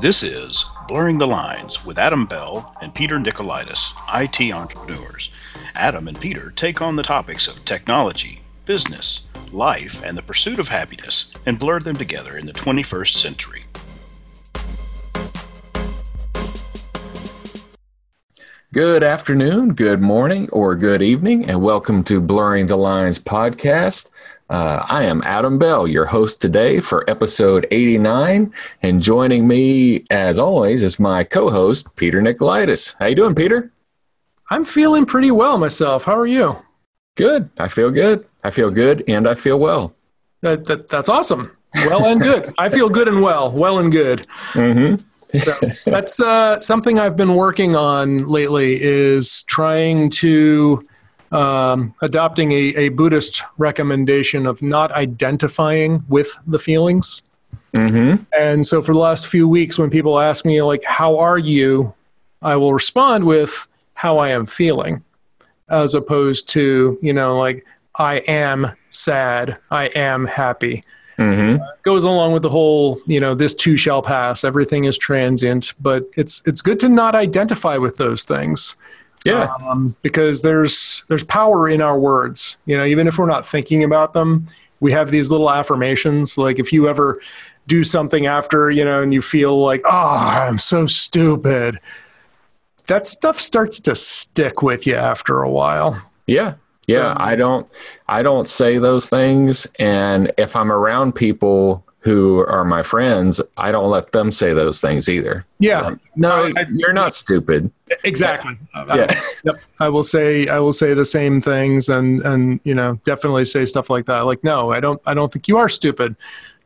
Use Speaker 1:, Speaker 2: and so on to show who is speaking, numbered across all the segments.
Speaker 1: This is Blurring the Lines with Adam Bell and Peter Nicolaitis, IT entrepreneurs. Adam and Peter take on the topics of technology, business, life, and the pursuit of happiness and blur them together in the 21st century.
Speaker 2: Good afternoon, good morning, or good evening, and welcome to Blurring the Lines podcast. Uh, I am Adam Bell, your host today for episode 89, and joining me, as always, is my co-host Peter Nicolaitis. How you doing, Peter?
Speaker 3: I'm feeling pretty well myself. How are you?
Speaker 2: Good. I feel good. I feel good, and I feel well.
Speaker 3: That, that that's awesome. Well and good. I feel good and well. Well and good.
Speaker 2: Mm-hmm.
Speaker 3: So that's uh, something I've been working on lately. Is trying to um, adopting a, a Buddhist recommendation of not identifying with the feelings.
Speaker 2: Mm-hmm.
Speaker 3: And so for the last few weeks, when people ask me like, "How are you?" I will respond with how I am feeling, as opposed to you know like I am sad, I am happy
Speaker 2: Mm-hmm.
Speaker 3: goes along with the whole you know this too shall pass everything is transient but it's it's good to not identify with those things
Speaker 2: Yeah.
Speaker 3: um, because there's there's power in our words you know even if we're not thinking about them we have these little affirmations like if you ever do something after you know and you feel like oh i'm so stupid that stuff starts to stick with you after a while
Speaker 2: Yeah. Yeah.
Speaker 3: Um,
Speaker 2: I don't I don't say those things. And if I'm around people who are my friends, I don't let them say those things either.
Speaker 3: yeah
Speaker 2: Like, no,
Speaker 3: I-
Speaker 2: you're not stupid.
Speaker 3: exactly
Speaker 2: Yeah.
Speaker 3: Uh, yep. I will say I will say the same things and and you know definitely say stuff like that. Like no, I don't I don't think you are stupid.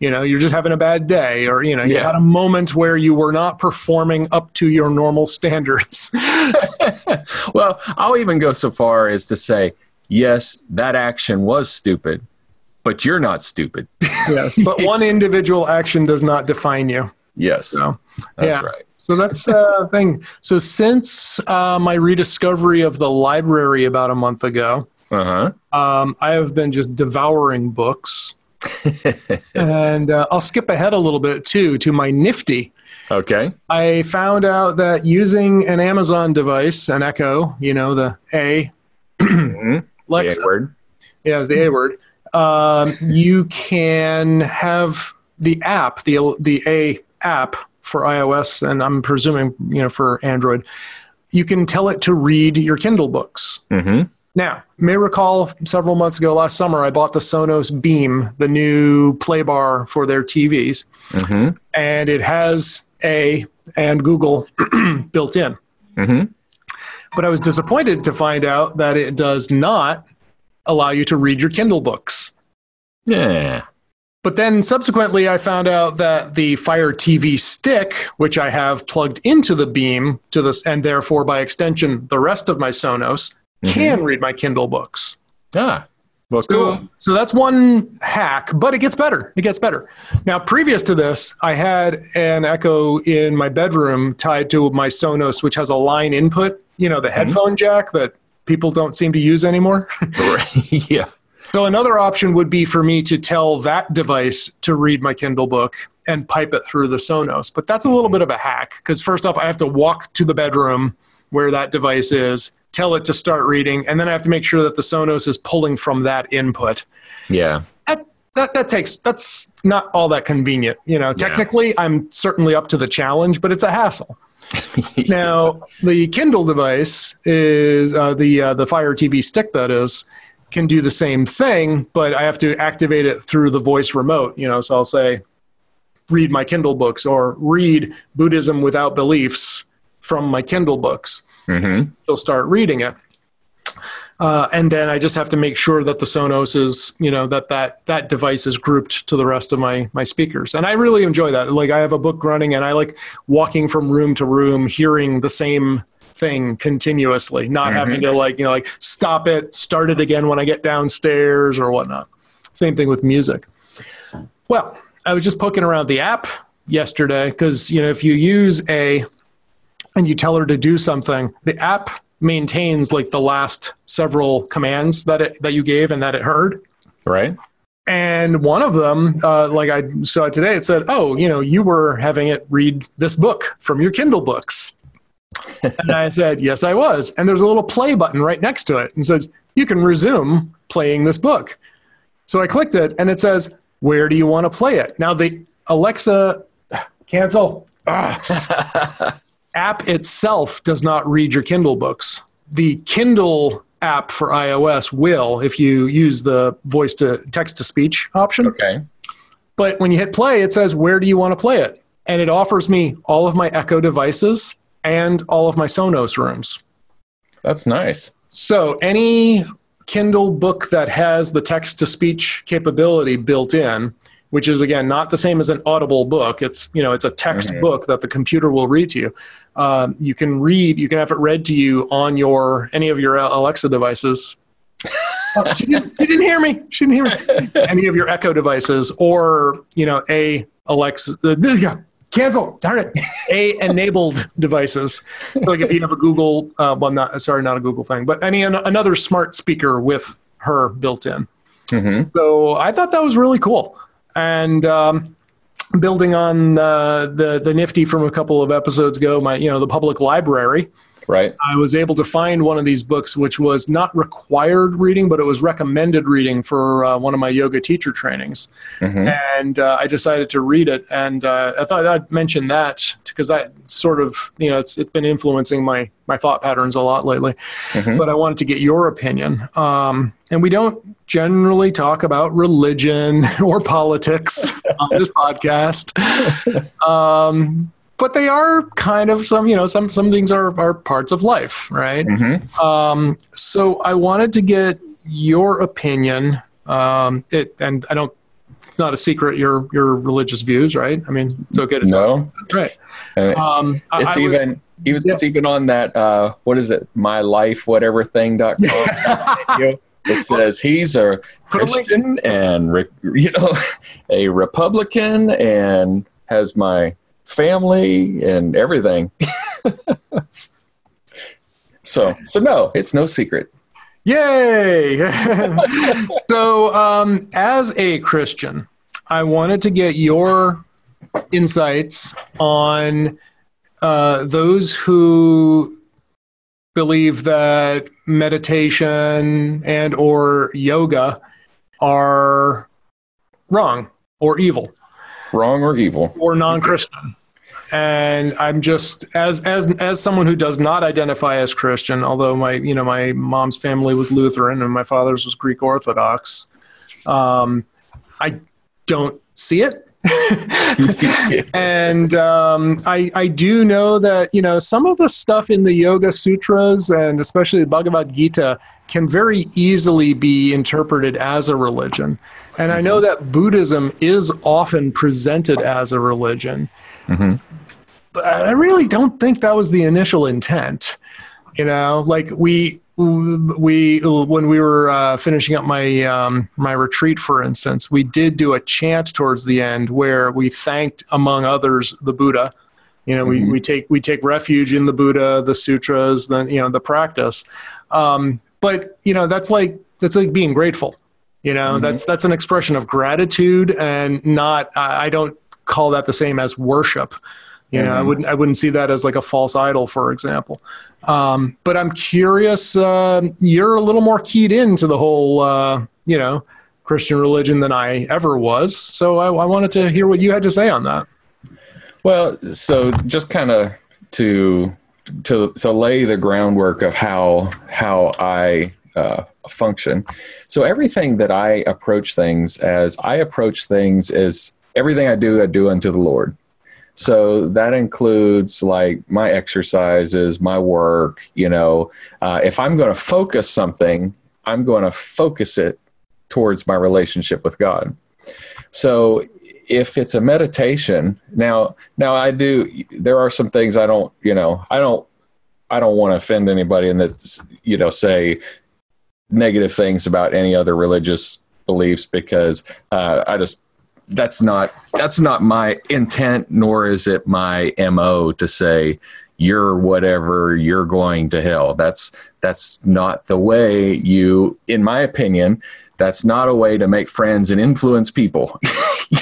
Speaker 3: You know, you're just having a bad day or you know, you
Speaker 2: Yeah.
Speaker 3: had a moment where you were not performing up to your normal standards.
Speaker 2: Well, I'll even go so far as to say, yes, that action was stupid, but you're not stupid.
Speaker 3: yes, but one individual action does not define you.
Speaker 2: yes.
Speaker 3: So,
Speaker 2: That's
Speaker 3: yeah.
Speaker 2: right.
Speaker 3: So that's the thing. So since uh, my rediscovery of the library about a month ago,
Speaker 2: Uh
Speaker 3: um, I have been just devouring books. And uh, I'll skip ahead a little bit too to my nifty.
Speaker 2: okay.
Speaker 3: I found out that using an Amazon device, an Echo, you know, the A,
Speaker 2: Mhm.
Speaker 3: Lexa,
Speaker 2: The word.
Speaker 3: yeah, the A word. Um, you can have the app, the the A app for iOS, and I'm presuming you know for Android. You can tell it to read your Kindle books.
Speaker 2: Mm-hmm.
Speaker 3: Now, you may recall several months ago, last summer, I bought the Sonos Beam, the new play bar for their TVs,
Speaker 2: Mm-hmm.
Speaker 3: and it has A and Google built in.
Speaker 2: Mm-hmm.
Speaker 3: But I was disappointed to find out that it does not allow you to read your Kindle books.
Speaker 2: Yeah.
Speaker 3: But then subsequently, I found out that the Fire TV stick, which I have plugged into the beam to this, and therefore by extension, the rest of my Sonos can read my Kindle books.
Speaker 2: Ah. Well, cool.
Speaker 3: So, so that's one hack, but it gets better. It gets better. Now, previous to this, I had an Echo in my bedroom tied to my Sonos, which has a line input, you know, the headphone jack that people don't seem to use anymore.
Speaker 2: Right. yeah.
Speaker 3: so, another option would be for me to tell that device to read my Kindle book and pipe it through the Sonos. But that's a little bit of a hack because, first off, I have to walk to the bedroom where that device is, tell it to start reading, and then I have to make sure that the Sonos is pulling from that input
Speaker 2: Yeah.
Speaker 3: that, that that takes that's not all that convenient you know technically i'm certainly up to the challenge but it's a hassle now the kindle device is uh, the uh, the fire tv stick that is can do the same thing but i have to activate it through the voice remote you know so i'll say read my kindle books or read buddhism without beliefs from my kindle books
Speaker 2: Mm-hmm.
Speaker 3: she'll start reading it. Uh, and then I just have to make sure that the Sonos is, you know, that that that device is grouped to the rest of my my speakers. And I really enjoy that. Like I have a book running, and I like walking from room to room, hearing the same thing continuously, not having to like you know like stop it, start it again when I get downstairs or whatnot. Same thing with music. Well, I was just poking around the app yesterday because you know if you use a and you tell her to do something, the app maintains like the last several commands that it that you gave and that it heard.
Speaker 2: Right.
Speaker 3: And one of them, uh, like I saw today, it said, "Oh, you know, you were having it read this book from your Kindle books." and I said, "Yes, I was." And there's a little play button right next to it, and says, "You can resume playing this book." So I clicked it, and it says, "Where do you want to play it?" Now the Alexa cancel app itself does not read your Kindle books. The Kindle app for iOS will if you use the voice to text to speech option.
Speaker 2: Okay.
Speaker 3: But when you hit play, it says, Where do you want to play it? And it offers me all of my Echo devices and all of my Sonos rooms.
Speaker 2: That's nice.
Speaker 3: So any Kindle book that has the text to speech capability built in, which is again not the same as an audible book. It's you know it's a text mm-hmm. book that the computer will read to you. Um, you can read, you can have it read to you on your any of your Alexa devices. oh, she, didn't, she, didn't, hear me. She didn't hear me. any of your Echo devices, or you know a Alexa. Uh, cancel. Darn it. A enabled devices. So like if you have a Google, uh, well, not sorry, not a Google thing, but any another smart speaker with her built in. Mm-hmm. So I thought that was really cool. And um, building on uh, the the nifty from a couple of episodes ago, my you know the public library.
Speaker 2: Right.
Speaker 3: I was able to find one of these books, which was not required reading, but it was recommended reading for uh, one of my yoga teacher trainings. Mm-hmm. And uh, I decided to read it. And uh, I thought I'd mention that because that sort of, you know, it's, it's been influencing my, my thought patterns a lot lately. Mm-hmm. But I wanted to get your opinion. Um, and we don't generally talk about religion or politics on this podcast. Um, but they are kind of some you know some some things are are parts of life right? Mm-hmm. um, so i wanted to get your opinion. Um, it and i don't it's not a secret your your religious views right? I mean it's okay to
Speaker 2: no.
Speaker 3: right.
Speaker 2: Um, it's I, even would, was, yeah. it's even on that uh, what is it? my life whatever thing dot com it says he's a christian and you know a republican and has my family and everything. so, so no, it's no secret.
Speaker 3: Yay! so, um, as a Christian, I wanted to get your insights on uh, those who believe that meditation and or yoga are wrong or evil
Speaker 2: wrong or evil.
Speaker 3: Or non-christian. And i'm just as as as someone who does not identify as christian although my you know my mom's family was lutheran and my father's was greek orthodox um, i don't see it. And um, I, I do know that you know some of the stuff in the Yoga Sutras and especially the Bhagavad Gita can very easily be interpreted as a religion. And I know that Buddhism is often presented as a religion. Mm-hmm. But I really don't think that was the initial intent. You know, like we we when we were uh, finishing up my um, my retreat, for instance, we did do a chant towards the end where we thanked, among others, the Buddha. You know, mm-hmm. we, we take we take refuge in the Buddha, the sutras, then you know the practice. Um, but you know, that's like that's like being grateful. You know, mm-hmm. that's that's an expression of gratitude and not. I don't call that the same as worship. You know, mm-hmm. I wouldn't I wouldn't see that as like a false idol, for example. Um, but I'm curious. Uh, you're a little more keyed into the whole, uh, you know, Christian religion than I ever was. So I, I wanted to hear what you had to say on that.
Speaker 2: Well, so just kind of to to to lay the groundwork of how how I uh, function. So everything that I approach things as I approach things as everything I do, I do unto the Lord. So that includes like my exercises, my work. You know, uh, if I'm going to focus something, I'm going to focus it towards my relationship with God. So if it's a meditation, now now I do. There are some things I don't. You know, I don't. I don't want to offend anybody and that you know say negative things about any other religious beliefs because uh, I just that's not that's not my intent nor is it my mo to say you're whatever you're going to hell. That's that's not the way you in my opinion that's not a way to make friends and influence people.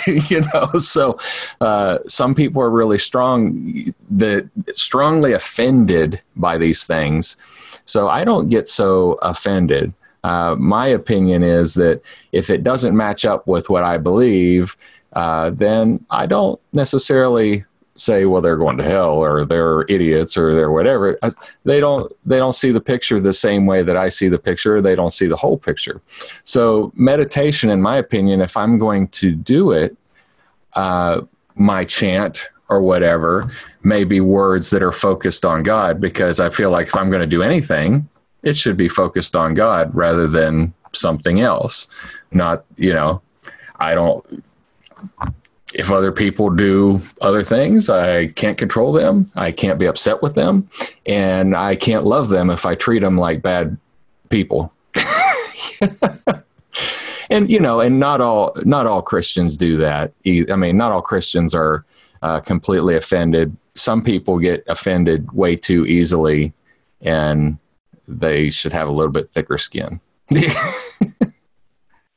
Speaker 2: You know so uh, some people are really strong that strongly offended by these things so i don't get so offended. Uh, my opinion is that if it doesn't match up with what i believe uh, then i don't necessarily say well they're going to hell or they're idiots or they're whatever. Uh, they don't they don't see the picture the same way that i see the picture. They don't see the whole picture. So meditation in my opinion if i'm going to do it uh, my chant or whatever may be words that are focused on god because i feel like if i'm going to do anything it should be focused on god rather than something else not you know i don't if other people do other things, I can't control them. I can't be upset with them. And I can't love them if I treat them like bad people. and you know, and not all not all Christians do that. I mean, not all Christians are uh, completely offended. Some people get offended way too easily, and they should have a little bit thicker skin.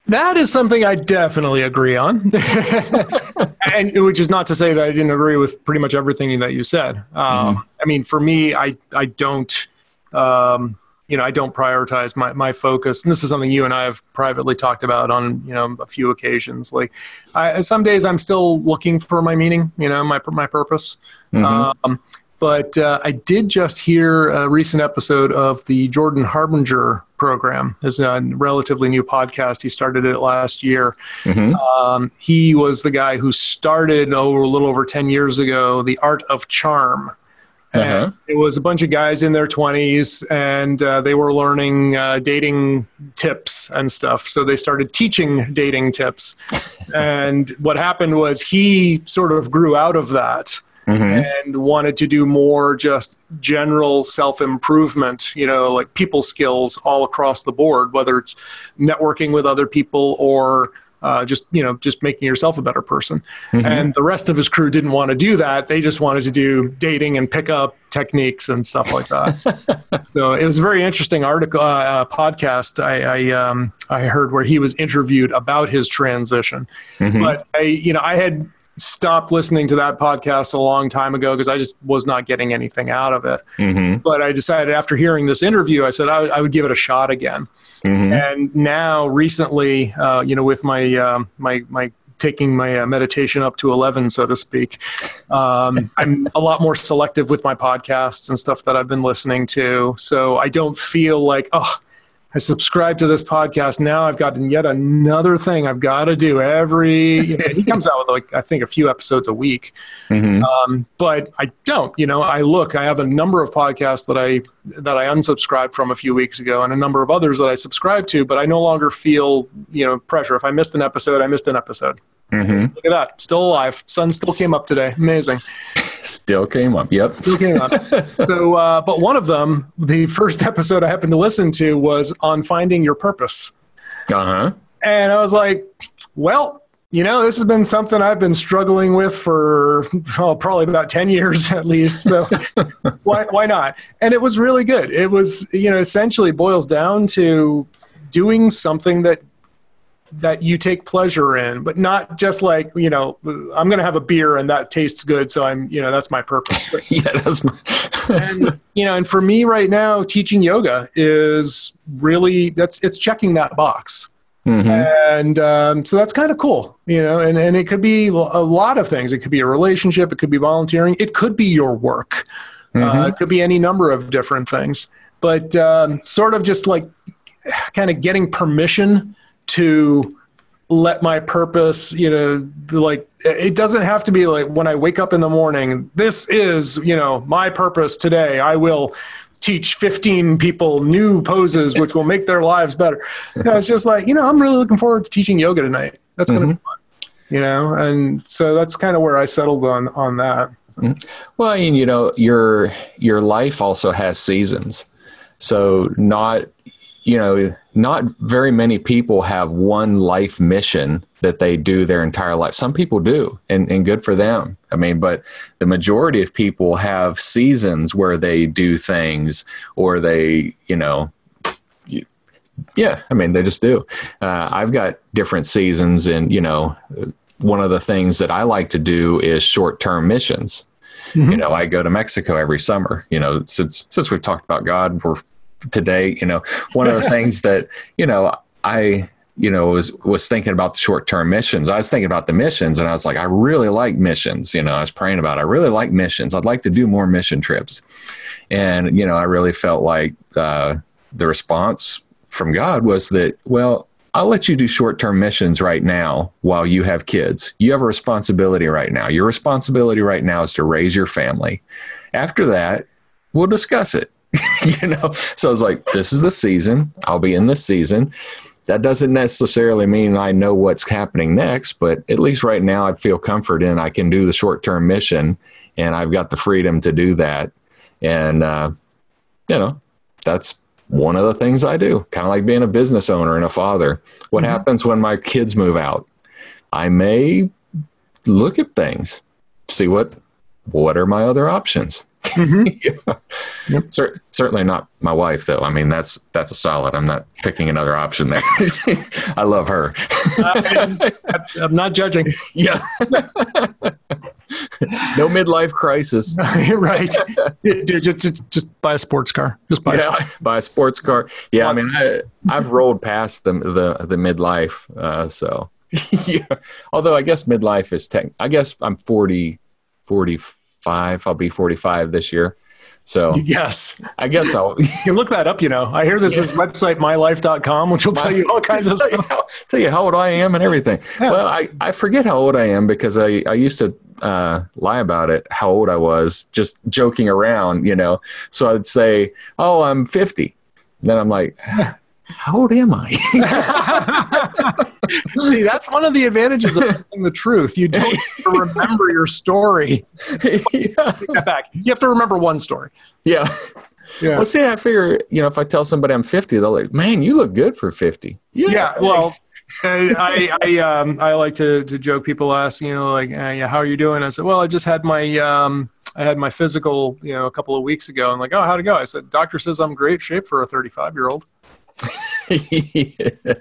Speaker 3: That is something I definitely agree on. and which is not to say that I didn't agree with pretty much everything that you said. Um, mm-hmm. I mean, for me, I, I don't, um, you know, I don't prioritize my, my focus. And this is something you and I have privately talked about on, you know, a few occasions. Like I, some days I'm still looking for my meaning, you know, my, my purpose. Mm-hmm. Um, but uh, I did just hear a recent episode of the Jordan Harbinger program. It's a relatively new podcast. He started it last year. Mm-hmm. Um, he was the guy who started over a little over 10 years ago, The Art of Charm. Uh-huh. It was a bunch of guys in their 20s, and uh, they were learning uh, dating tips and stuff. So they started teaching dating tips. and what happened was he sort of grew out of that mm-hmm. and wanted to do more just general self improvement, you know, like people skills all across the board, whether it's networking with other people or uh, just you know just making yourself a better person mm-hmm. and the rest of his crew didn't want to do that they just wanted to do dating and pickup techniques and stuff like that so it was a very interesting article uh, uh, podcast I I, um, I heard where he was interviewed about his transition mm-hmm. but I you know I had stopped listening to that podcast a long time ago because I just was not getting anything out of it. Mm-hmm. But I decided after hearing this interview, I said I, I would give it a shot again. Mm-hmm. And now, recently, uh, you know, with my um, my my taking my uh, meditation up to 11 so to speak um, i'm a lot more selective with my podcasts and stuff that i've been listening to so i don't feel like oh I subscribe to this podcast. Now I've got yet another thing I've got to do every. You know, he comes out with like I think a few episodes a week, mm-hmm. um, but I don't. You know, I look. I have a number of podcasts that I that I unsubscribed from a few weeks ago, and a number of others that I subscribe to. But I no longer feel you know pressure. If I missed an episode, I missed an episode. Mm-hmm. Look at that, still alive. Sun still came up today. Amazing.
Speaker 2: Still came up. Yep.
Speaker 3: Still came up. so, uh, but one of them, the first episode I happened to listen to was on finding your purpose.
Speaker 2: Uh huh.
Speaker 3: And I was like, well, you know, this has been something I've been struggling with for oh, probably about 10 years at least. So why, why not? And it was really good. It was, you know, essentially boils down to doing something that that you take pleasure in, but not just like, you know, I'm going to have a beer and that tastes good. So I'm, you know, that's my purpose. But, yeah, that's my. and, you know, and for me right now, teaching yoga is really, that's, it's checking that box. Mm-hmm. And um, so that's kind of cool, you know, and, and it could be a lot of things. It could be a relationship. It could be volunteering. It could be your work. Uh, mm-hmm. Uh, it could be any number of different things. But um, sort of just like kind of getting permission to let my purpose, you know, like it doesn't have to be like when I wake up in the morning, this is, you know, my purpose today. I will teach 15 people new poses which will make their lives better. You know, it's just like, you know, I'm really looking forward to teaching yoga tonight. That's going to mm-hmm. be fun. You know, and so that's kind of where I settled on on that. Mm-hmm.
Speaker 2: Well, and you know, your your life also has seasons. So not you know, not very many people have one life mission that they do their entire life. Some people do, and, and good for them. I mean, but the majority of people have seasons where they do things or they, you know, yeah, I mean, they just do. Uh, I've got different seasons, and, you know, one of the things that I like to do is short term missions. Mm-hmm. You know, I go to Mexico every summer. You know, since since we've talked about God, we're today. You know, one of the things that you know I you know was was thinking about the short term missions. I was thinking about the missions, and I was like, I really like missions. You know, I was praying about. It. I really like missions. I'd like to do more mission trips, and you know, I really felt like uh, the response from God was that well. I'll let you do short term missions right now while you have kids. You have a responsibility right now. Your responsibility right now is to raise your family. After that, we'll discuss it. you know, so I was like, this is the season. I'll be in this season. That doesn't necessarily mean I know what's happening next, but at least right now I feel comfort in I can do the short term mission and I've got the freedom to do that. And, uh, you know, that's one of the things I do, kind of like being a business owner and a father. What mm-hmm. happens when my kids move out? I may look at things, see what what are my other options Mm-hmm. yeah. yep. Cer- certainly not my wife, though. I mean, that's that's a solid. I'm not picking another option there. I love her.
Speaker 3: uh, I'm not judging.
Speaker 2: Yeah. no midlife crisis.
Speaker 3: right. just, just, just buy a sports car. Just buy.
Speaker 2: Yeah, a buy a sports car. Yeah, I mean, I, I've rolled past the the the midlife. Uh, so, yeah. Although I guess midlife is tech. I guess I'm 40, 40 45. I'll be 45 this year. So
Speaker 3: yes,
Speaker 2: I guess I'll
Speaker 3: you look that up. You know, I hear there's yeah. this website mylife.com, which will My, tell you all kinds of
Speaker 2: tell stuff. You how, tell you how old I am and everything. Yeah, well, I, I forget how old I am because I, I used to uh, lie about it, how old I was, just joking around, you know. So I'd say, oh, I'm 50. And then I'm like, how old am I?
Speaker 3: See, that's one of the advantages of telling the truth. You don't have to remember your story. Yeah. back. You have to remember one story.
Speaker 2: Yeah. Yeah. Well, see, I figure, you know, if I tell somebody I'm 50, they'll like, man, you look good for 50.
Speaker 3: Yeah. yeah well, I, I, um, I like to, to joke. People ask, you know, like, uh, yeah, how are you doing? I said, well, I just had my, um, I had my physical, you know, a couple of weeks ago. And like, oh, how'd it go? I said, doctor says I'm great shape for a 35 year old.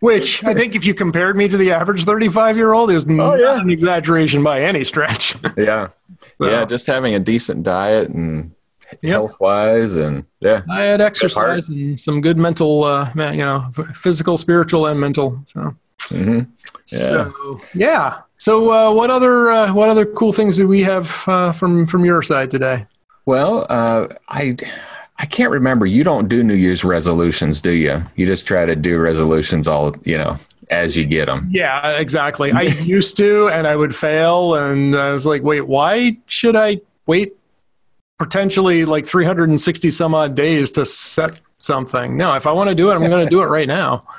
Speaker 3: Which I think, if you compared me to the average 35 year old, is oh, not yeah. an exaggeration by any stretch.
Speaker 2: yeah. So. Yeah. Just having a decent diet and yep. health wise, and yeah.
Speaker 3: Diet, exercise, and some good mental, uh, you know, physical, spiritual, and mental. So. Mm-hmm. Yeah. So yeah. So uh, what other uh, what other cool things do we have uh, from from your side today?
Speaker 2: Well, uh, I I can't remember. You don't do New Year's resolutions, do you? You just try to do resolutions all, you know, as you get them.
Speaker 3: Yeah, exactly. I used to, and I would fail. And I was like, wait, why should I wait potentially like 360 some odd days to set something? No, if I want to do it, I'm going to do it right now.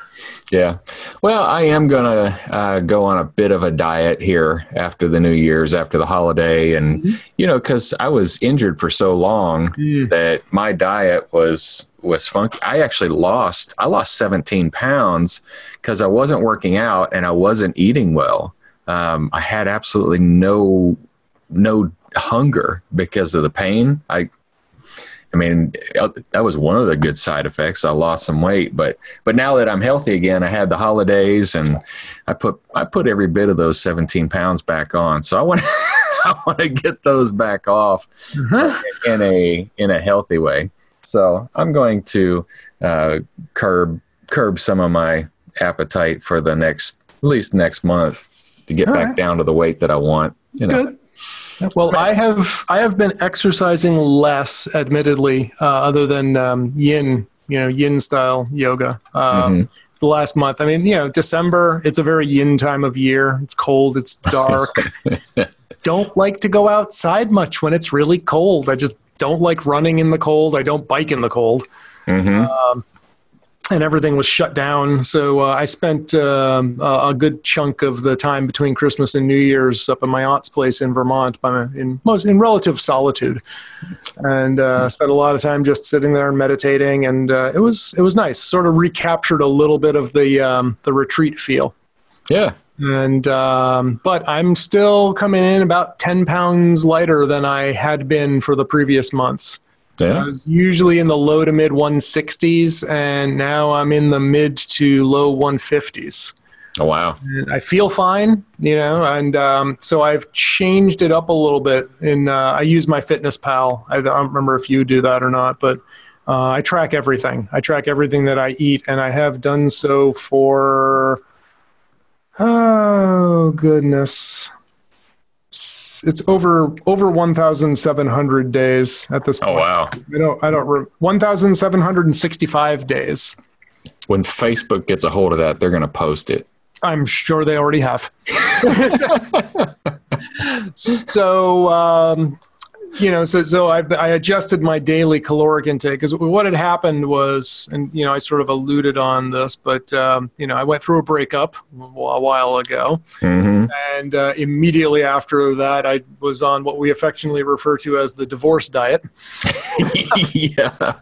Speaker 2: Yeah. Well, I am going to uh, go on a bit of a diet here after the New Year's, after the holiday. And, mm-hmm. you know, because I was injured for so long mm. that my diet was was funky. I actually lost, I lost 17 pounds because I wasn't working out and I wasn't eating well. Um, I had absolutely no, no hunger because of the pain. I, I mean, that was one of the good side effects. I lost some weight, but but now that I'm healthy again, I had the holidays, and I put I put every bit of those 17 pounds back on. So I want I want to get those back off mm-hmm. in a in a healthy way. So I'm going to uh, curb curb some of my appetite for the next at least next month to get All back right. down to the weight that I want. You know. Good.
Speaker 3: Well, I have I have been exercising less, admittedly, uh, other than um, yin, you know, yin style yoga. Um, mm-hmm. The last month, I mean, you know, December. It's a very yin time of year. It's cold. It's dark. don't like to go outside much when it's really cold. I just don't like running in the cold. I don't bike in the cold. Mm-hmm. Um, and everything was shut down. So uh, I spent um, a, a good chunk of the time between Christmas and New Year's up at my aunt's place in Vermont, by my, in most in relative solitude, and uh, spent a lot of time just sitting there and meditating. And uh, it was it was nice. Sort of recaptured a little bit of the um, the retreat feel.
Speaker 2: Yeah.
Speaker 3: And um, but I'm still coming in about ten pounds lighter than I had been for the previous months.
Speaker 2: Yeah.
Speaker 3: I was usually in the low to mid 160s, and now I'm in the mid to low 150s.
Speaker 2: Oh wow.
Speaker 3: And I feel fine, you know, and um, so I've changed it up a little bit. And uh, I use MyFitnessPal. I don't remember if you do that or not, but uh, I track everything. I track everything that I eat, and I have done so for oh goodness, it's over over 1,700 days at this point.
Speaker 2: Oh wow.
Speaker 3: I don't I don't re- 1,765 days.
Speaker 2: When Facebook gets a hold of that, they're going to post it.
Speaker 3: I'm sure they already have. so, um, you know, so so I, I adjusted my daily caloric intake because what had happened was, and you know, I sort of alluded on this, but um, you know, I went through a breakup a while ago,
Speaker 2: hmm
Speaker 3: and uh, immediately after that, I was on what we affectionately refer to as the divorce diet.
Speaker 2: yeah.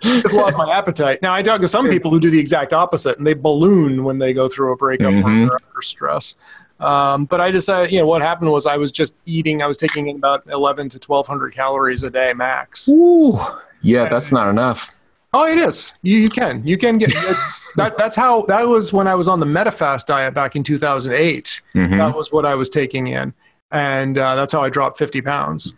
Speaker 3: Just lost my appetite. Now I talk to some people who do the exact opposite, and they balloon when they go through a breakup
Speaker 2: Mhm.
Speaker 3: or under stress. Um, but I decided, you know, what happened was I was just eating. I was taking in about eleven to twelve hundred calories a day max.
Speaker 2: Ooh. Yeah, that's not enough.
Speaker 3: Oh, it is. You, you can. You can get. It's that. That's how. That was when I was on the Medifast diet back in two thousand eight.
Speaker 2: Mhm.
Speaker 3: That was what I was taking in, and uh, that's how I dropped fifty pounds.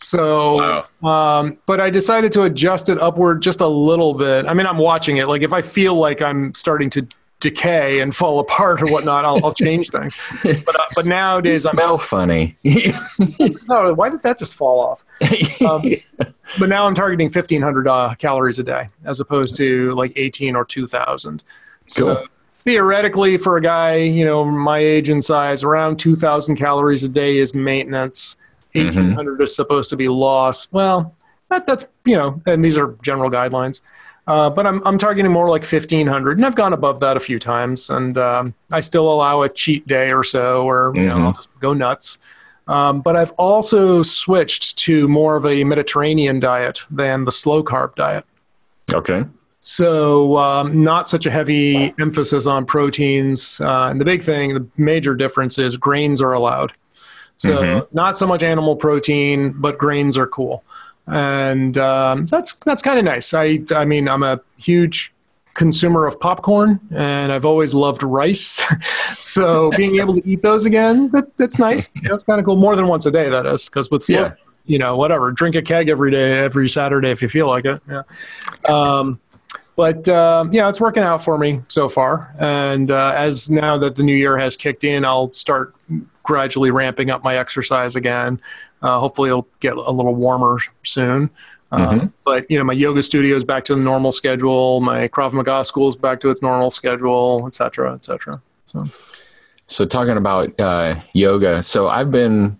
Speaker 3: So, um, but I decided to adjust it upward just a little bit. I mean, I'm watching it. Like, if I feel like I'm starting to decay and fall apart or whatnot, I'll, I'll change things. But uh, but nowadays, I'm
Speaker 2: Smell funny.
Speaker 3: no. Why did that just fall off? Um, but now I'm targeting 1,500 uh, calories a day as opposed to like 18 or 2,000. So
Speaker 2: Cool.
Speaker 3: theoretically, for a guy you know my age and size, around 2,000 calories a day is maintenance. 1,800 is supposed to be loss. Well, that, that's you know, and these are general guidelines. Uh, but I'm I'm targeting more like 1,500, and I've gone above that a few times, and um, I still allow a cheat day or so, or you know,
Speaker 2: Mhm.
Speaker 3: I'll just go nuts. Um, but I've also switched to more of a Mediterranean diet than the slow carb diet.
Speaker 2: okay.
Speaker 3: So, um, not such a heavy emphasis on proteins. Uh, and the big thing, the major difference is grains are allowed. So,
Speaker 2: Mhm.
Speaker 3: not so much animal protein, but grains are cool. And um, that's that's kind of nice. I I mean, I'm a huge consumer of popcorn, and I've always loved rice. so, being able to eat those again, that, that's nice. That's kind of cool. More than once a day, that is, because with slow,
Speaker 2: Yeah.
Speaker 3: you know, whatever, drink a keg every day, every Saturday if you feel like it. Yeah. Um, but um, yeah, it's working out for me so far. And uh, as now that the new year has kicked in, I'll start gradually ramping up my exercise again. Uh, hopefully, it'll get a little warmer soon. Uh,
Speaker 2: Mhm.
Speaker 3: But you know, my yoga studio is back to the normal schedule. My Krav Maga school is back to its normal schedule, et cetera, et cetera. So
Speaker 2: So talking about uh, yoga, so I've been,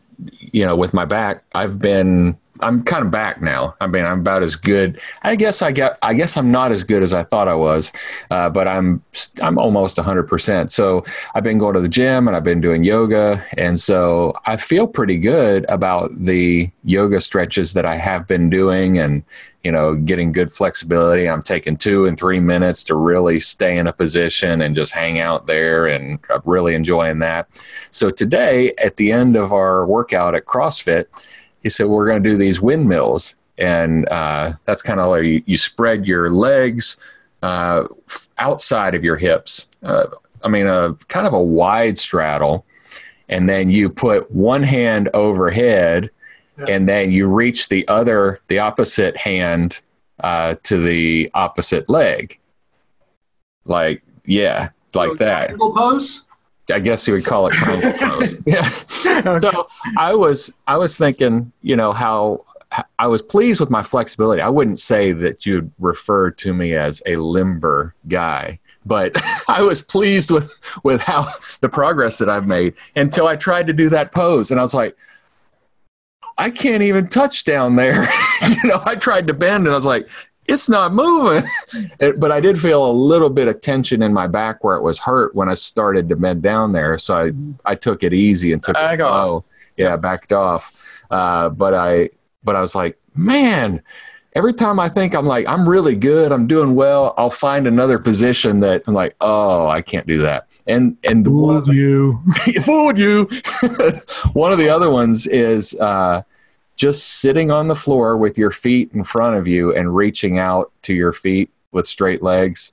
Speaker 2: you know, with my back, I've been, I'm kind of back now. I mean, I'm about as good. I guess I got. I guess I'm not as good as I thought I was, uh, but I'm, I'm almost 100. percent So I've been going to the gym and I've been doing yoga, and so I feel pretty good about the yoga stretches that I have been doing, and you know, getting good flexibility. I'm taking two and three minutes to really stay in a position and just hang out there, and I'm really enjoying that. So today, at the end of our workout at CrossFit, he said we're going to do these windmills, and uh, that's kind of like you, you spread your legs uh, outside of your hips. Uh, I mean, a kind of a wide straddle, and then you put one hand overhead,
Speaker 3: Yeah.
Speaker 2: and then you reach the other, the opposite hand uh, to the opposite leg, like yeah, like that.
Speaker 3: Triangle pose.
Speaker 2: I guess you would call it triangle pose. Yeah. So I was I was thinking, you know, how I was pleased with my flexibility. I wouldn't say that you'd refer to me as a limber guy, but I was pleased with with how the progress that I've made until I tried to do that pose and I was like I can't even touch down there. you know, I tried to bend and I was like it's not moving. It- but I did feel a little bit of tension in my back where it was hurt when I started to bend down there. So I, I took it easy and took
Speaker 3: Back
Speaker 2: it
Speaker 3: off.
Speaker 2: slow. Yeah, backed off. Uh, but I, but I was like, man, every time I think I'm like, I'm really good, I'm doing well, I'll find another position that I'm like, oh, I can't do that. And, and the one of the-
Speaker 3: you.
Speaker 2: fooled you. One of the other ones is uh, just sitting on the floor with your feet in front of you and reaching out to your feet with straight legs.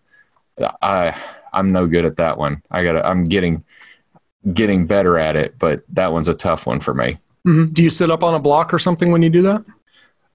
Speaker 2: I I'm no good at that one. I got to I'm getting getting better at it, but that one's a tough one for me.
Speaker 3: Mhm. Do you sit up on a block or something when you do that?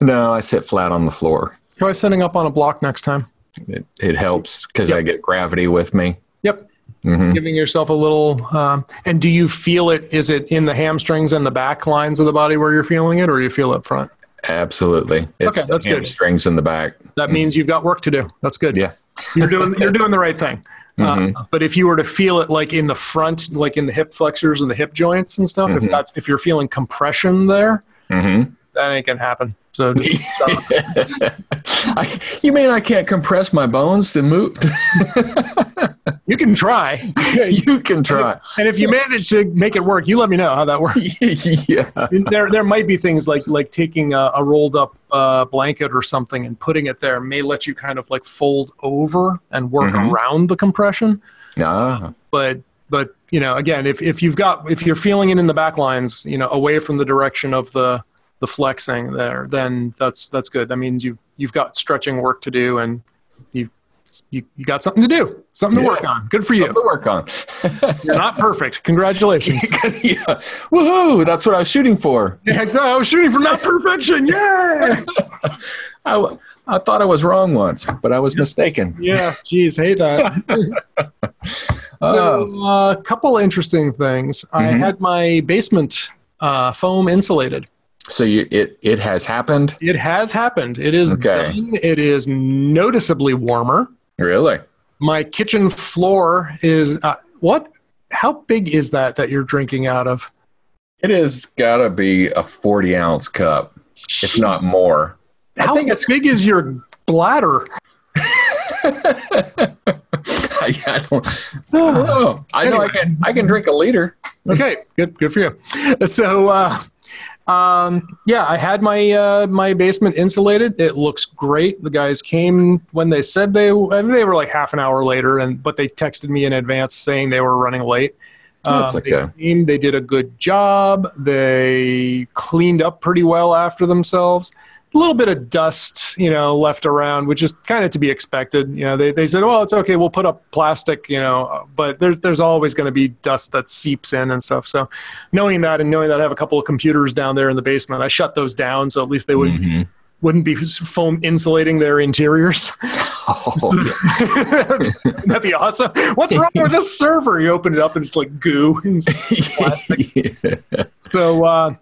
Speaker 2: No, I sit flat on the floor.
Speaker 3: Try sitting up on a block next time.
Speaker 2: It, it helps because
Speaker 3: Yep.
Speaker 2: I get gravity with me.
Speaker 3: Yep.
Speaker 2: Hmm
Speaker 3: Giving yourself a little. Um, and do you feel it? Is it in the hamstrings and the back lines of the body where you're feeling it, or you feel it up front?
Speaker 2: Absolutely. It's
Speaker 3: Okay, that's good.
Speaker 2: hamstrings in the back.
Speaker 3: That means you've got work to do. That's good.
Speaker 2: Yeah.
Speaker 3: You're doing you're doing the right thing.
Speaker 2: Mhm.
Speaker 3: Uh, but if you were to feel it like in the front, like in the hip flexors and the hip joints and stuff, if
Speaker 2: Mhm.
Speaker 3: that's if you're feeling compression there,
Speaker 2: hmm
Speaker 3: that ain't gonna happen. So just
Speaker 2: I, you mean I can't compress my bones to move?
Speaker 3: you can try,
Speaker 2: you can try.
Speaker 3: and if you manage to make it work, you let me know how that works.
Speaker 2: yeah.
Speaker 3: there there might be things like like taking a, a rolled up uh, blanket or something and putting it there may let you kind of like fold over and work
Speaker 2: Mhm.
Speaker 3: around the compression.
Speaker 2: Ah,
Speaker 3: But but you know again if if you've got if you're feeling it in the back lines you know away from the direction of the the flexing there then that's that's good. That means you you've got stretching work to do and you you, you got something to do, something to work on. Good for you.
Speaker 2: something to work on.
Speaker 3: You're not perfect. Congratulations.
Speaker 2: yeah. Woohoo! That's what I was shooting for.
Speaker 3: Yeah, exactly. I was shooting for not perfection. Yeah.
Speaker 2: I, I thought I was wrong once, but I was mistaken.
Speaker 3: Yeah, geez, hate that.
Speaker 2: Oh,
Speaker 3: So, a couple interesting things. I
Speaker 2: Mhm.
Speaker 3: had my basement uh, foam insulated.
Speaker 2: So you, it it has happened?
Speaker 3: It has happened. It is
Speaker 2: Okay.
Speaker 3: done. It is noticeably warmer.
Speaker 2: Really?
Speaker 3: My kitchen floor is uh, what? How big is that that you're drinking out of?
Speaker 2: It has got to be a forty ounce cup, if not more. I
Speaker 3: How
Speaker 2: think it's-
Speaker 3: big is your bladder?
Speaker 2: I, I don't. I don't know. I know I can. I can drink a liter.
Speaker 3: okay, good, good for you. So, uh, um, yeah, I had my uh, my basement insulated. It looks great. The guys came when they said they. I mean, they were like half an hour later, and but they texted me in advance saying they were running late.
Speaker 2: That's
Speaker 3: Um,
Speaker 2: okay.
Speaker 3: They, came, they did a good job. They cleaned up pretty well after themselves. A little bit of dust, you know, left around, which is kind of to be expected. You know, they, they said, well, it's okay. We'll put up plastic, you know, but there, there's always going to be dust that seeps in and stuff. So knowing that and knowing that I have a couple of computers down there in the basement, I shut those down. So at least they would,
Speaker 2: Mhm.
Speaker 3: wouldn't be foam insulating their interiors.
Speaker 2: Oh.
Speaker 3: That'd be awesome. What's wrong with this server? You open it up and it's like goo. And
Speaker 2: Yeah.
Speaker 3: So, uh,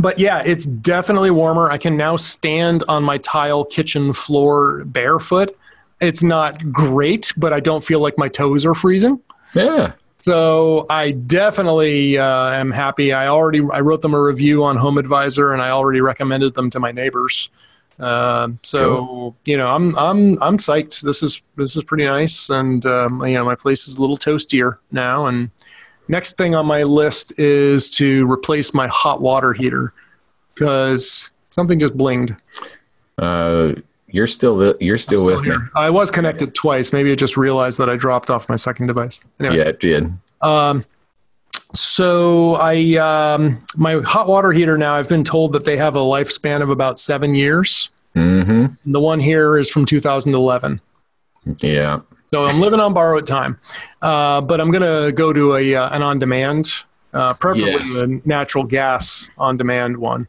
Speaker 3: but yeah, it's definitely warmer. I can now stand on my tile kitchen floor barefoot. It's not great, but I don't feel like my toes are freezing.
Speaker 2: yeah.
Speaker 3: So I definitely uh, am happy. I already I wrote them a review on HomeAdvisor, and I already recommended them to my neighbors. Um, so you know, I'm I'm I'm psyched. This is this is pretty nice, and um, you know, my place is a little toastier now. And next thing on my list is to replace my hot water heater because something just blinged.
Speaker 2: Uh, you're still the, you're still with me.
Speaker 3: I was connected twice. Maybe I just realized that I dropped off my second device. Anyway.
Speaker 2: Yeah, it did.
Speaker 3: Um, so I um, my hot water heater now. I've been told that they have a lifespan of about seven years.
Speaker 2: hmm
Speaker 3: The one here is from 2011.
Speaker 2: Yeah.
Speaker 3: So I'm living on borrowed time, uh, but I'm gonna go to a uh, an on demand, uh, preferably
Speaker 2: Yes.
Speaker 3: a natural gas on demand one,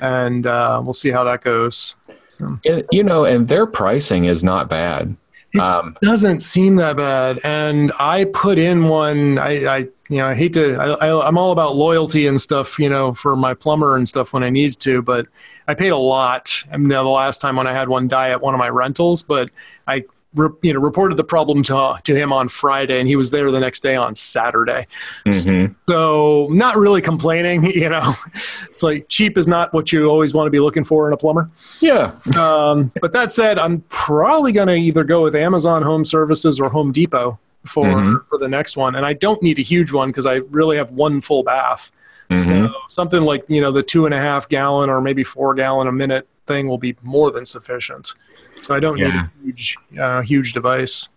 Speaker 3: and uh, we'll see how that goes. So.
Speaker 2: It- you know, and their pricing is not bad. Um,
Speaker 3: doesn't seem that bad and i put in one i, I you know i hate to I, I, i'm all about loyalty and stuff you know for my plumber and stuff when i need to but i paid a lot I mean, the last time when i had one die at one of my rentals but i re, you know reported the problem to to him on Friday, and he was there the next day on Saturday.
Speaker 2: Mm-hmm.
Speaker 3: So not really complaining. You know, it's like cheap is not what you always want to be looking for in a plumber.
Speaker 2: Yeah.
Speaker 3: Um, but that said, I'm probably going to either go with Amazon Home Services or Home Depot for
Speaker 2: Mhm.
Speaker 3: for the next one, and I don't need a huge one because I really have one full bath.
Speaker 2: Mhm.
Speaker 3: So something like you know the two and a half gallon or maybe four gallon a minute thing will be more than sufficient. So I don't need a huge uh, huge device.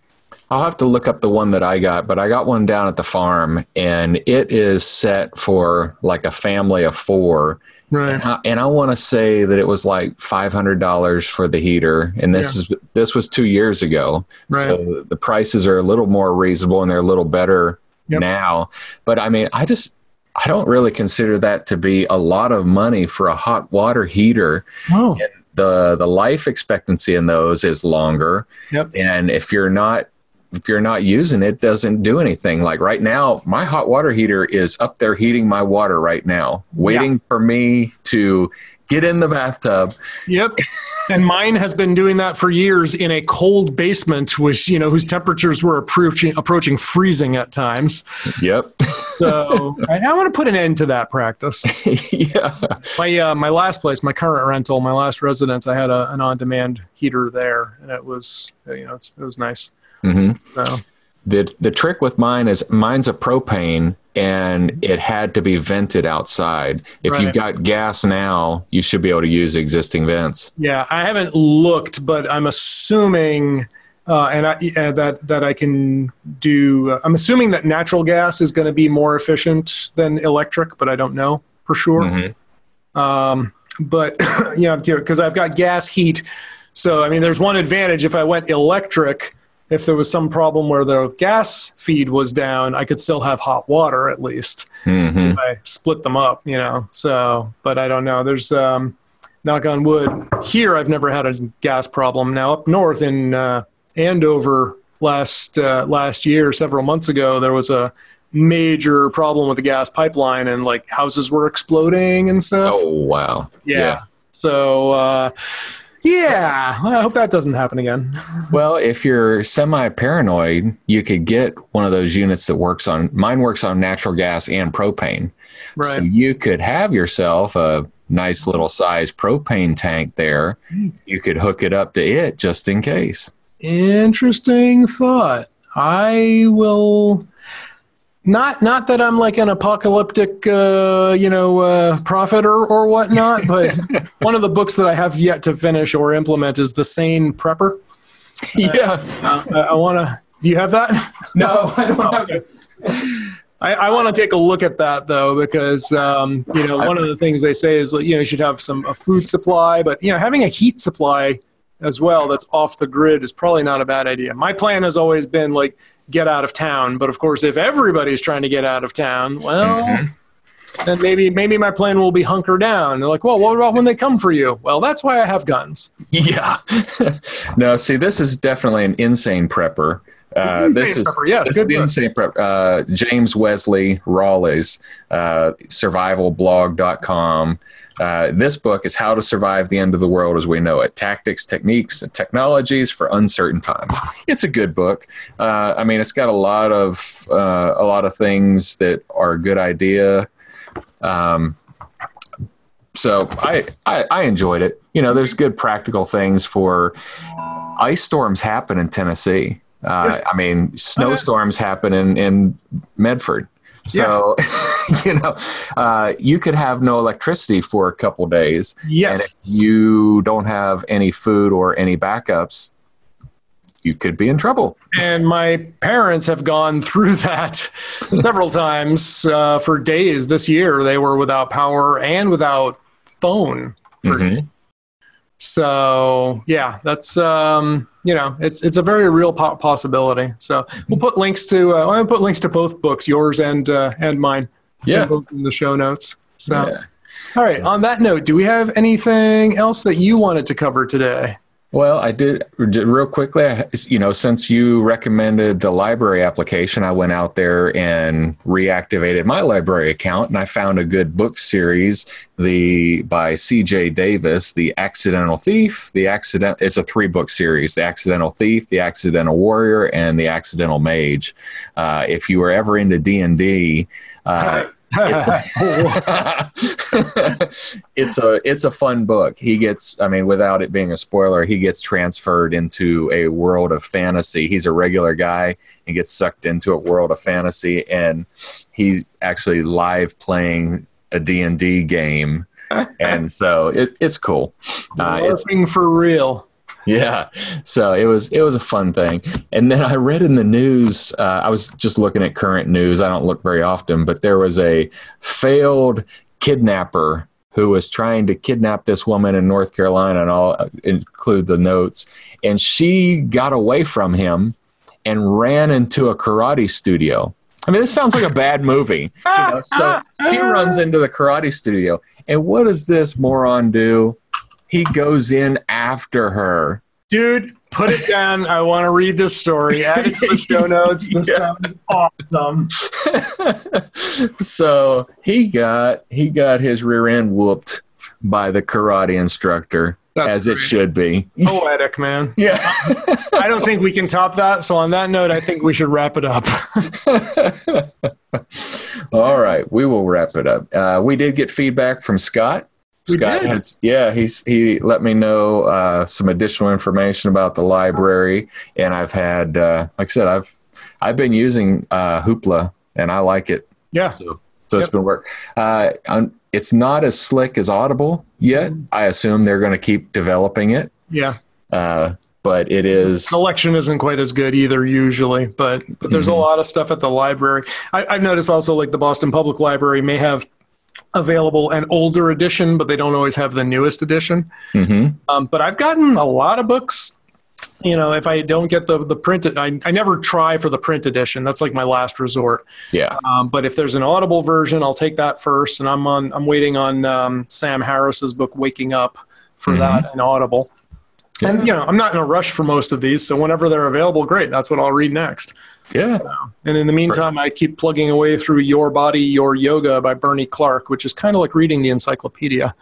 Speaker 2: I'll have to look up the one that I got, but I got one down at the farm and it is set for like a family of four.
Speaker 3: Right.
Speaker 2: And I, and I want to say that it was like five hundred dollars for the heater, and this is this was two years ago.
Speaker 3: Right.
Speaker 2: So the prices are a little more reasonable and they're a little better
Speaker 3: Yep.
Speaker 2: now. But I mean, I just I don't really consider that to be a lot of money for a hot water heater.
Speaker 3: Oh.
Speaker 2: The the life expectancy in those is longer,
Speaker 3: Yep.
Speaker 2: and if you're not if you're not using it, it doesn't do anything. Like right now, my hot water heater is up there heating my water right now, waiting for me to get in the bathtub.
Speaker 3: Yep. and mine has been doing that for years in a cold basement, which you know whose temperatures were approaching approaching freezing at times.
Speaker 2: Yep.
Speaker 3: So I, I want to put an end to that practice.
Speaker 2: yeah.
Speaker 3: My uh, my last place, my current rental, my last residence, I had a, an on demand heater there, and it was uh, you know it's, it was nice.
Speaker 2: hmm
Speaker 3: So
Speaker 2: The the trick with mine is mine's a propane and it had to be vented outside. If
Speaker 3: Right.
Speaker 2: you've got gas now, you should be able to use existing vents.
Speaker 3: yeah, I haven't looked, but I'm assuming. Uh, and I, uh, that that I can do. Uh, I'm assuming that natural gas is going to be more efficient than electric, but I don't know for sure.
Speaker 2: Mhm.
Speaker 3: Um, but yeah, because I've got gas heat. So I mean, there's one advantage if I went electric. If there was some problem where the gas feed was down, I could still have hot water at least.
Speaker 2: Mhm.
Speaker 3: If I split them up, you know. So, but I don't know. There's um, knock on wood. Here, I've never had a gas problem. Now up north in uh, Andover last uh, last year, several months ago, there was a major problem with the gas pipeline, and like houses were exploding and stuff.
Speaker 2: Oh wow.
Speaker 3: Yeah. So, uh, yeah, I hope that doesn't happen again.
Speaker 2: Well, if you're semi paranoid, you could get one of those units that works on mine works on natural gas and propane.
Speaker 3: Right.
Speaker 2: So you could have yourself a nice little size propane tank there. Hmm. You could hook it up to it just in case.
Speaker 3: Interesting thought. I will. Not, not that I'm like an apocalyptic, uh, you know, uh, prophet or, or whatnot, but one of the books that I have yet to finish or implement is The Sane Prepper.
Speaker 2: yeah.
Speaker 3: I, I want to. Do you have that?
Speaker 2: No, I don't have it.
Speaker 3: I, I want to take a look at that though, because um, you know one of the things they say is you know you should have some a food supply, but you know having a heat supply as well that's off the grid is probably not a bad idea. My plan has always been like get out of town, but of course if everybody's trying to get out of town, well,
Speaker 2: Mhm.
Speaker 3: then maybe maybe my plan will be hunker down. They're like, well, what about when they come for you? Well, that's why I have guns.
Speaker 2: Yeah. no, see, this is definitely an insane prepper. Uh,
Speaker 3: Insane
Speaker 2: this is
Speaker 3: prepper, yes,
Speaker 2: this is the insane prep. Uh, James Wesley Rawles's uh, survivalblog.com. Uh, this book is How to Survive the End of the World as We Know It Tactics, Techniques, and Technologies for Uncertain Times. It's a good book. Uh, I mean, it's got a lot of uh, a lot of things that are a good idea. Um, so I, I I enjoyed it. You know, there's good practical things for ice storms happen in Tennessee. Uh, I mean, snowstorms happen in in Medford. So, you know, uh, you could have no electricity for a couple days, and
Speaker 3: Yes.
Speaker 2: if you don't have any food or any backups, you could be in trouble.
Speaker 3: and my parents have gone through that several times uh, for days this year. They were without power and without phone. For,
Speaker 2: Mhm.
Speaker 3: So yeah, that's um, you know, it's it's a very real po- possibility. So we'll put links to uh, I'll put links to both books, yours and uh, and mine.
Speaker 2: Yeah.
Speaker 3: both in the show notes. So
Speaker 2: Yeah.
Speaker 3: all right. On that note, do we have anything else that you wanted to cover today?
Speaker 2: Well, I did real quickly. You know, since you recommended the library application, I went out there and reactivated my library account, and I found a good book series, the by C.J. Davis, "The Accidental Thief." The accident. It's a three book series: "The Accidental Thief," "The Accidental Warrior," and "The Accidental Mage." Uh, if you were ever into D and D. Uh, it's, a, it's a it's a fun book. He gets, I mean, without it being a spoiler, he gets transferred into a world of fantasy. He's a regular guy and gets sucked into a world of fantasy, and he's actually live playing a D and D game, and so it, it's cool.
Speaker 3: Uh, it's being for real.
Speaker 2: Yeah, so it was it was a fun thing, and then I read in the news. Uh, I was just looking at current news. I don't look very often, but there was a failed kidnapper who was trying to kidnap this woman in North Carolina, and I'll uh, include the notes. And she got away from him and ran into a karate studio. I mean, this sounds like a bad movie. You know? So he runs into the karate studio, and what does this moron do? He goes in after her.
Speaker 3: Dude, put it down. I want to read this story. Add it to the show notes. This yeah. sounds awesome.
Speaker 2: so he got he got his rear end whooped by the karate instructor. That's as great. it should be.
Speaker 3: Poetic, man.
Speaker 2: Yeah.
Speaker 3: I don't think we can top that. So, on that note, I think we should wrap it up.
Speaker 2: All right. We will wrap it up. Uh, we did get feedback from Scott. Scott has, yeah, he's he let me know uh, some additional information about the library, and I've had, uh, like I said, I've I've been using uh, Hoopla, and I like it.
Speaker 3: Yeah,
Speaker 2: so, so yep. it's been work. Uh, it's not as slick as Audible yet. Mm-hmm. I assume they're going to keep developing it.
Speaker 3: Yeah.
Speaker 2: Uh, but it is
Speaker 3: the collection isn't quite as good either usually but but there's mm-hmm. a lot of stuff at the library I, i've noticed also like the boston public library may have available an older edition, but they don't always have the newest edition. Mm-hmm. Um, but I've gotten a lot of books. You know, if I don't get the the printed, I, I never try for the print edition. That's like my last resort.
Speaker 2: Yeah.
Speaker 3: Um, but if there's an Audible version, I'll take that first. And I'm on. I'm waiting on um, Sam Harris's book, Waking Up, for mm-hmm. that and Audible. Yeah. And you know, I'm not in a rush for most of these, so whenever they're available, great. That's what I'll read next.
Speaker 2: Yeah.
Speaker 3: And in the meantime, I keep plugging away through Your Body, Your Yoga by Bernie Clark, which is kind of like reading the encyclopedia.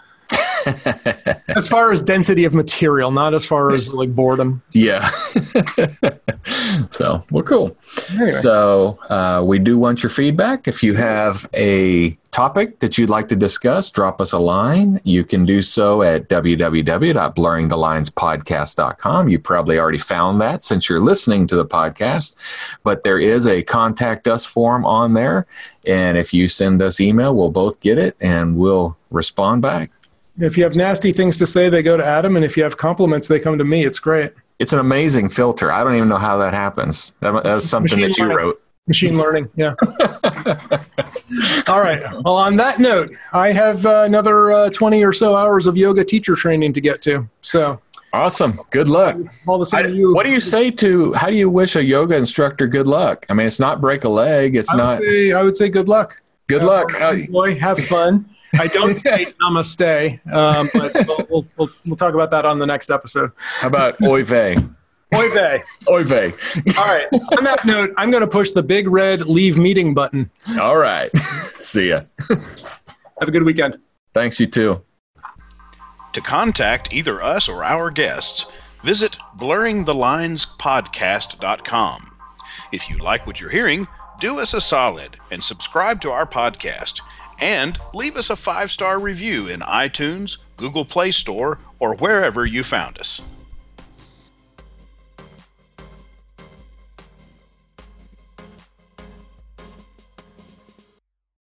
Speaker 3: As far as density of material, not as far as like boredom.
Speaker 2: Yeah. so, well, cool. Anyway. So, uh, we do want your feedback. If you have a topic that you'd like to discuss, drop us a line. You can do so at www.blurringthelinespodcast.com. You probably already found that since you're listening to the podcast, but there is a contact us form on there. And if you send us email, we'll both get it and we'll respond back.
Speaker 3: If you have nasty things to say, they go to Adam. And if you have compliments, they come to me. It's great.
Speaker 2: It's an amazing filter. I don't even know how that happens. That, that's something Machine that you wrote.
Speaker 3: Machine learning, yeah. All right. Well, on that note, I have uh, another uh, 20 or so hours of yoga teacher training to get to. So
Speaker 2: awesome. Good luck.
Speaker 3: All the same I, you.
Speaker 2: What do you say to, how do you wish a yoga instructor good luck? I mean, it's not break a leg. It's
Speaker 3: I
Speaker 2: not.
Speaker 3: Say, I would say good luck.
Speaker 2: Good uh, luck.
Speaker 3: Boy, have fun. I don't say namaste, um, but we'll, we'll, we'll, we'll, talk about that on the next episode.
Speaker 2: How about oy vey?
Speaker 3: Oy vey.
Speaker 2: Oy vey.
Speaker 3: All right. On that note, I'm going to push the big red leave meeting button.
Speaker 2: All right. See ya.
Speaker 3: Have a good weekend.
Speaker 2: Thanks, you too.
Speaker 1: To contact either us or our guests, visit blurringthelinespodcast.com. If you like what you're hearing, do us a solid and subscribe to our podcast and leave us a five star review in iTunes, Google Play Store, or wherever you found us.